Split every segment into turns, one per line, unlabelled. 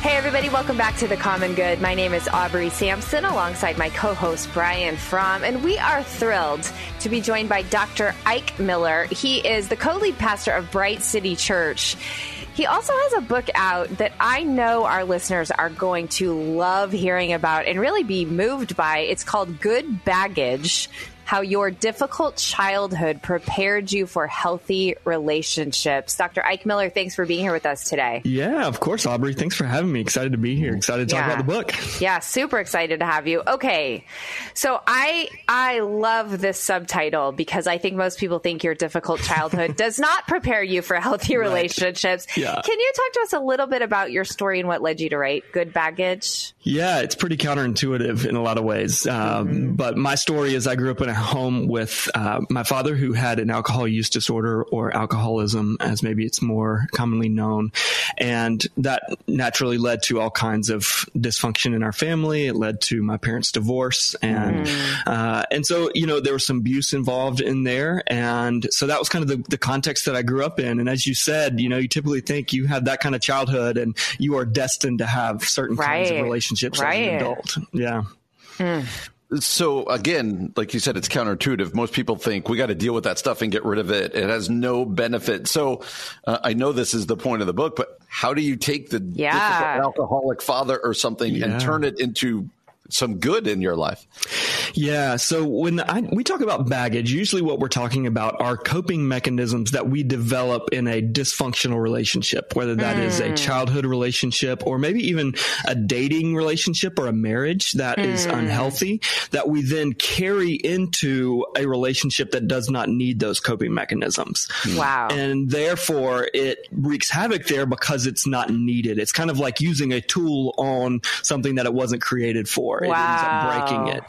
Hey, everybody, welcome back to The Common Good. My name is Aubrey Sampson alongside my co host Brian Fromm, and we are thrilled to be joined by Dr. Ike Miller. He is the co lead pastor of Bright City Church. He also has a book out that I know our listeners are going to love hearing about and really be moved by. It's called Good Baggage how your difficult childhood prepared you for healthy relationships. Dr. Ike Miller, thanks for being here with us today.
Yeah, of course, Aubrey. Thanks for having me. Excited to be here. Excited to talk
Yeah.
about the book.
Yeah, super excited to have you. Okay. So I I love this subtitle because I think most people think your difficult childhood does not prepare you for healthy relationships.
Yeah.
Can you talk to us a little bit about your story and what led you to write Good Baggage?
Yeah, it's pretty counterintuitive in a lot of ways. Um, But my story is I grew up in a home with uh, my father who had an alcohol use disorder or alcoholism, as maybe it's more commonly known. And that naturally led to all kinds of dysfunction in our family. It led to my parents' divorce. And, uh, and so, you know, there was some abuse involved in there. And so that was kind of the, the context that I grew up in. And as you said, you know, you typically think you have that kind of childhood and you are destined to have certain kinds of
Right.
relationships as an adult. Yeah.
So again, like you said, it's counterintuitive. Most people think we got to deal with that stuff and get rid of it. It has no benefit. So uh, I know this is the point of the book, but how do you take the
Yeah.
alcoholic father or something
Yeah.
and turn it into some good in your life?
Yeah. So when I, we talk about baggage, usually what we're talking about are coping mechanisms that we develop in a dysfunctional relationship, whether that is a hmm. childhood relationship or maybe even a dating relationship or a marriage that is hmm. unhealthy that we then carry into a relationship that does not need those coping mechanisms.
Wow.
And therefore it wreaks havoc there because it's not needed. It's kind of like using a tool on something that it wasn't created for. It ends
Wow.
up breaking it.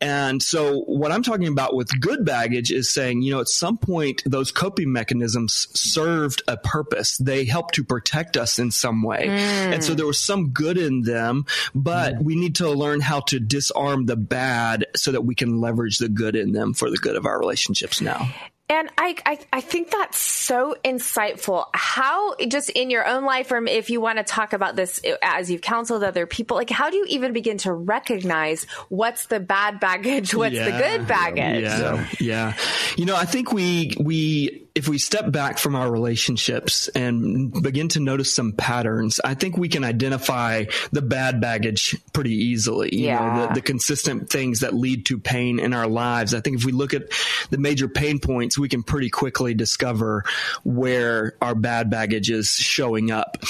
And so what I'm talking about with good baggage is saying, you know, at some point those coping mechanisms served a purpose. They helped to protect us in some way. And so hmm. there was some good in them, but hmm. we need to learn how to disarm the bad so that we can leverage the good in them for the good of our relationships now.
And I, I, I think that's so insightful. How, just in your own life, or if you want to talk about this eh, as you've counseled other people, like how do you even begin to recognize what's the bad baggage, what's the good baggage?
Yeah, yeah. You know, I think we we if we step back from our relationships and begin to notice some patterns, I think we can identify the bad baggage pretty easily. You know,
Yeah.
the, the consistent things that lead to pain in our lives. I think if we look at the major pain points, we can pretty quickly discover where our bad baggage is showing up.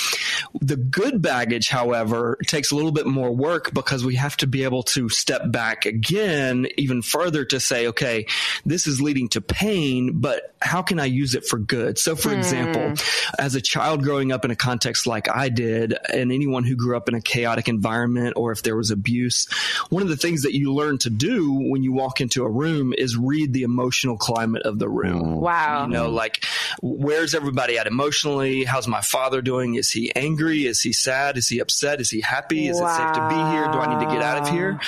The good baggage, however, takes a little bit more work because we have to be able to step back again even further to say, okay, this is leading to pain, but how can I use it for good? So, for example, hmm. as a child growing up in a context like I did, and anyone who grew up in a chaotic environment or if there was abuse, one of the things that you learn to do when you walk into a room is read the emotional climate of the room. Hmm.
Wow.
You know, like where's everybody at emotionally? How's my father doing? Is he angry? Is he sad? Is he upset? Is he happy? Is it safe to be here? Do I need to get out of here?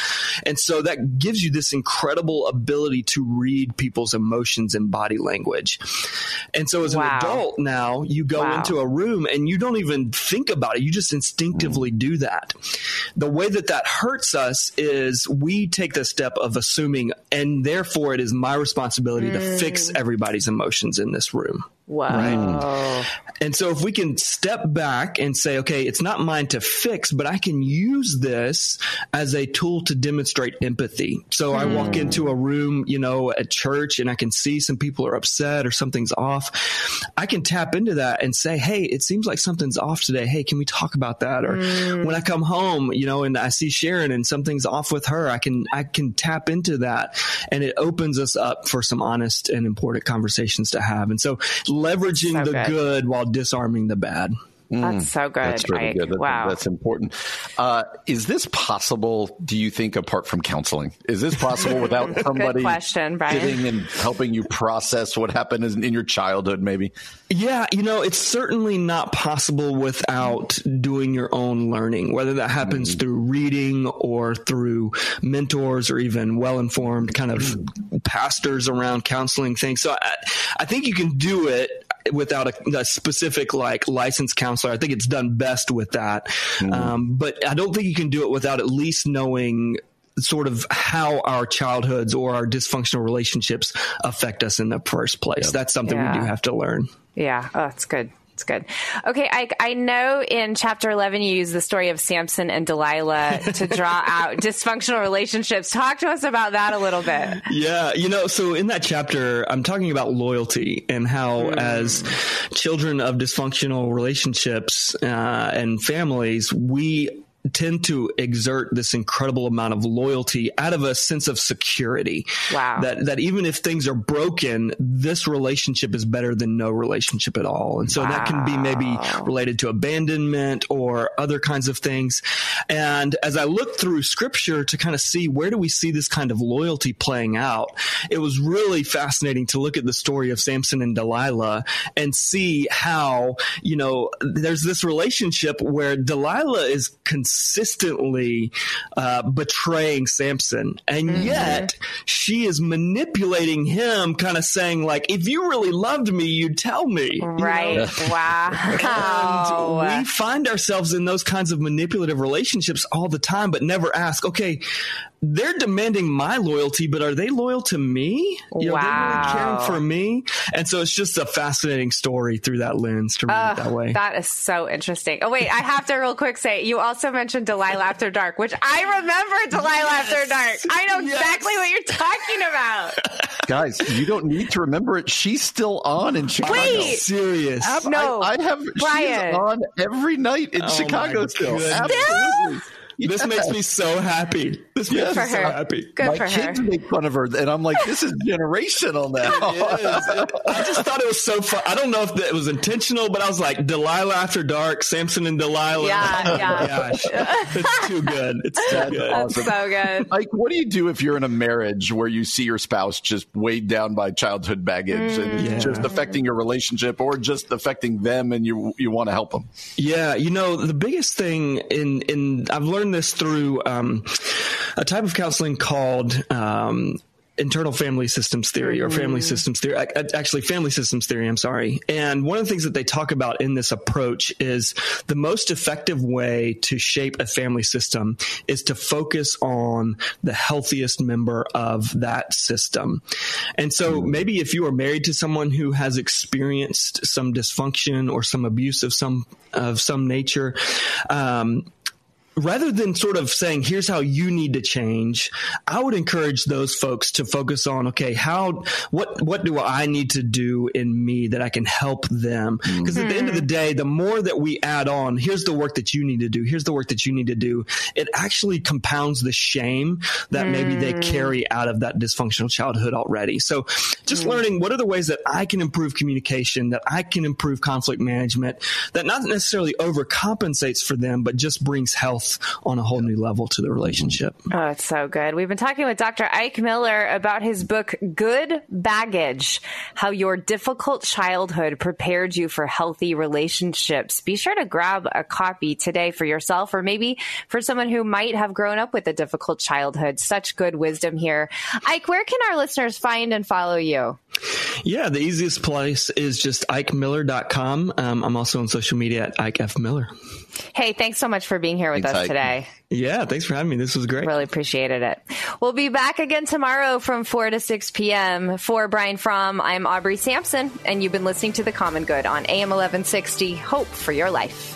And so that gives you this incredible ability to read people's emotions and body language. And so as
Wow.
an adult now, you go
Wow.
into a room and you don't even think about it. You just instinctively do that. The way that that hurts us is we take the step of assuming, and therefore it is my responsibility to fix mm. everybody's emotions in this room.
Whoa.
And so if we can step back and say, okay, it's not mine to fix, but I can use this as a tool to demonstrate empathy. So I walk hmm. into a room, you know, at church and I can see some people are upset or something's off. I can tap into that and say, Hey, it seems like something's off today. Hey, can we talk about that? Or hmm. when I come home, you know, and I see Sharon and something's off with her. I can, I can tap into that and it opens us up for some honest and important conversations to have. And so leveraging so the good. good while disarming the bad.
Mm, that's so good.
That's really
I,
good. That's,
wow.
That's important. Uh, is this possible, do you think, apart from counseling? Is this possible without somebody
question,
sitting and helping you process what happened in your childhood, maybe?
Yeah, you know, it's certainly not possible without doing your own learning, whether that happens mm-hmm. through reading or through mentors or even well informed kind of mm-hmm. pastors around counseling things. So I, I think you can do it without a, a, specific like licensed counselor. I think it's done best with that. Mm. Um, but I don't think you can do it without at least knowing sort of how our childhoods or our dysfunctional relationships affect us in the first place. Yep. That's something yeah. we do have to learn.
Yeah. Oh, that's good. It's good. Okay, I, I know in chapter 11 you use the story of Samson and Delilah to draw out dysfunctional relationships. Talk to us about that a little bit.
Yeah, you know, so in that chapter, I'm talking about loyalty and how, mm. as children of dysfunctional relationships uh, and families, we tend to exert this incredible amount of loyalty out of a sense of security.
Wow.
That that even if things are broken, this relationship is better than no relationship at all. And so wow. that can be maybe related to abandonment or other kinds of things. And as I looked through scripture to kind of see where do we see this kind of loyalty playing out, it was really fascinating to look at the story of Samson and Delilah and see how, you know, there's this relationship where Delilah is concerned consistently uh, betraying Samson, and mm-hmm. yet she is manipulating him, kind of saying like, "If you really loved me, you'd tell me."
Right? You know?
Wow. and we find ourselves in those kinds of manipulative relationships all the time, but never ask, "Okay, they're demanding my loyalty, but are they loyal to me?
You know, wow.
Really caring for me. And so it's just a fascinating story through that lens to read uh, it that way.
That is so interesting. Oh, wait, I have to real quick say, you also mentioned Delilah After Dark, which I remember Delilah yes. After Dark. I know yes. exactly what you're talking about.
Guys, you don't need to remember it. She's still on in Chicago.
Wait.
Serious.
no.
I, I have,
Brian.
she's on every night in oh Chicago still.
Absolutely.
This makes me so happy. This makes
Good
me so happy.
Good
My
for
kids
her.
make fun of her, and I'm like, this is generational now.
I just thought it was so fun. I don't know if it was intentional, but I was like, Delilah After Dark, Samson and Delilah.
Yeah, yeah.
Gosh, it's too good. It's too
That's
good.
Awesome.
That's so good.
Like, what do you do if you're in a marriage where you see your spouse just weighed down by childhood baggage mm. and yeah. just affecting your relationship, or just affecting them, and you you want to help them?
Yeah, you know, the biggest thing in in I've learned this through um, a type of counseling called um, internal family systems theory or family mm-hmm. systems theory actually family systems theory i'm sorry and one of the things that they talk about in this approach is the most effective way to shape a family system is to focus on the healthiest member of that system and so mm-hmm. maybe if you are married to someone who has experienced some dysfunction or some abuse of some of some nature um, rather than sort of saying, here's how you need to change, I would encourage those folks to focus on, okay, how, what, what do I need to do in me that I can help them? Because mm-hmm. at the end of the day, the more that we add on, here's the work that you need to do, here's the work that you need to do, it actually compounds the shame that mm-hmm. maybe they mm. carry out of that dysfunctional childhood already. So just mm-hmm. learning what are the ways that I can improve communication, that I can improve conflict management, that not necessarily overcompensates for them, but just brings health on a whole new level to the relationship.
Oh, it's so good. We've been talking with Dr. Ike Miller about his book, Good Baggage How Your Difficult Childhood Prepared You for Healthy Relationships. Be sure to grab a copy today for yourself or maybe for someone who might have grown up with a difficult childhood. Such good wisdom here. Ike, where can our listeners find and follow you?
Yeah, the easiest place is just IkeMiller.com. Um, I'm also on social media at Ike F. Miller.
Hey, thanks so much for being here with thanks, us Ike. today.
Yeah, thanks for having me. This was great.
Really appreciated it. We'll be back again tomorrow from 4 to 6 p.m. For Brian Fromm, I'm Aubrey Sampson, and you've been listening to The Common Good on AM 1160. Hope for your life.